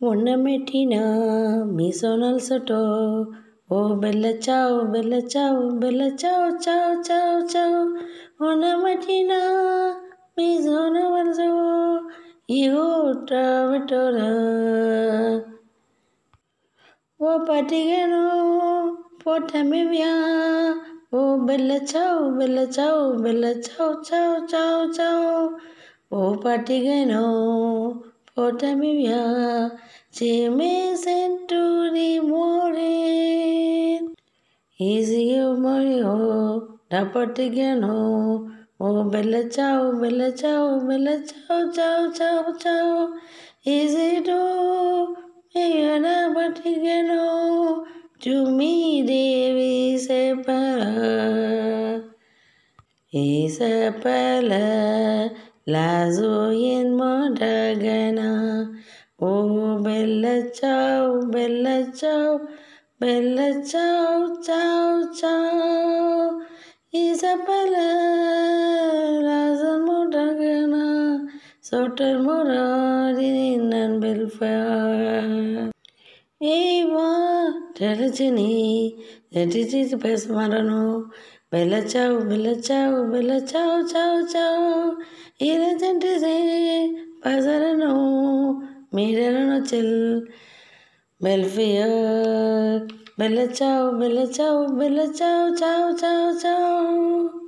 Una metina, mi sonal soto. Oh, bella ciao, bella ciao, bella ciao, ciao, ciao, ciao. Una mattina, mi sonal so. Io travetora. Oh, patigano, portami via. Oh, bella ciao, bella ciao, bella ciao, for Tamimia, James and to the morning. Easy of Mario, Dapatigano, Oh, Bella Ciao, Bella Ciao, Bella Ciao, Ciao, Ciao, Ciao, Easy to Mayana Patigano, to me, Devi Separa. Isabella. Lazo in modagana. Oh, bella ciao, bella ciao, bella ciao, ciao, ciao. Isabella, lazo modagana. Sotar moradin and belfast. Eva, Telegeny, that is the best marano. मिल जाओ मिल जाओ मिल जाओ जाओ जाओ se, pasarano miraron chel melfia mela chao mela chao mela chao chao chao chao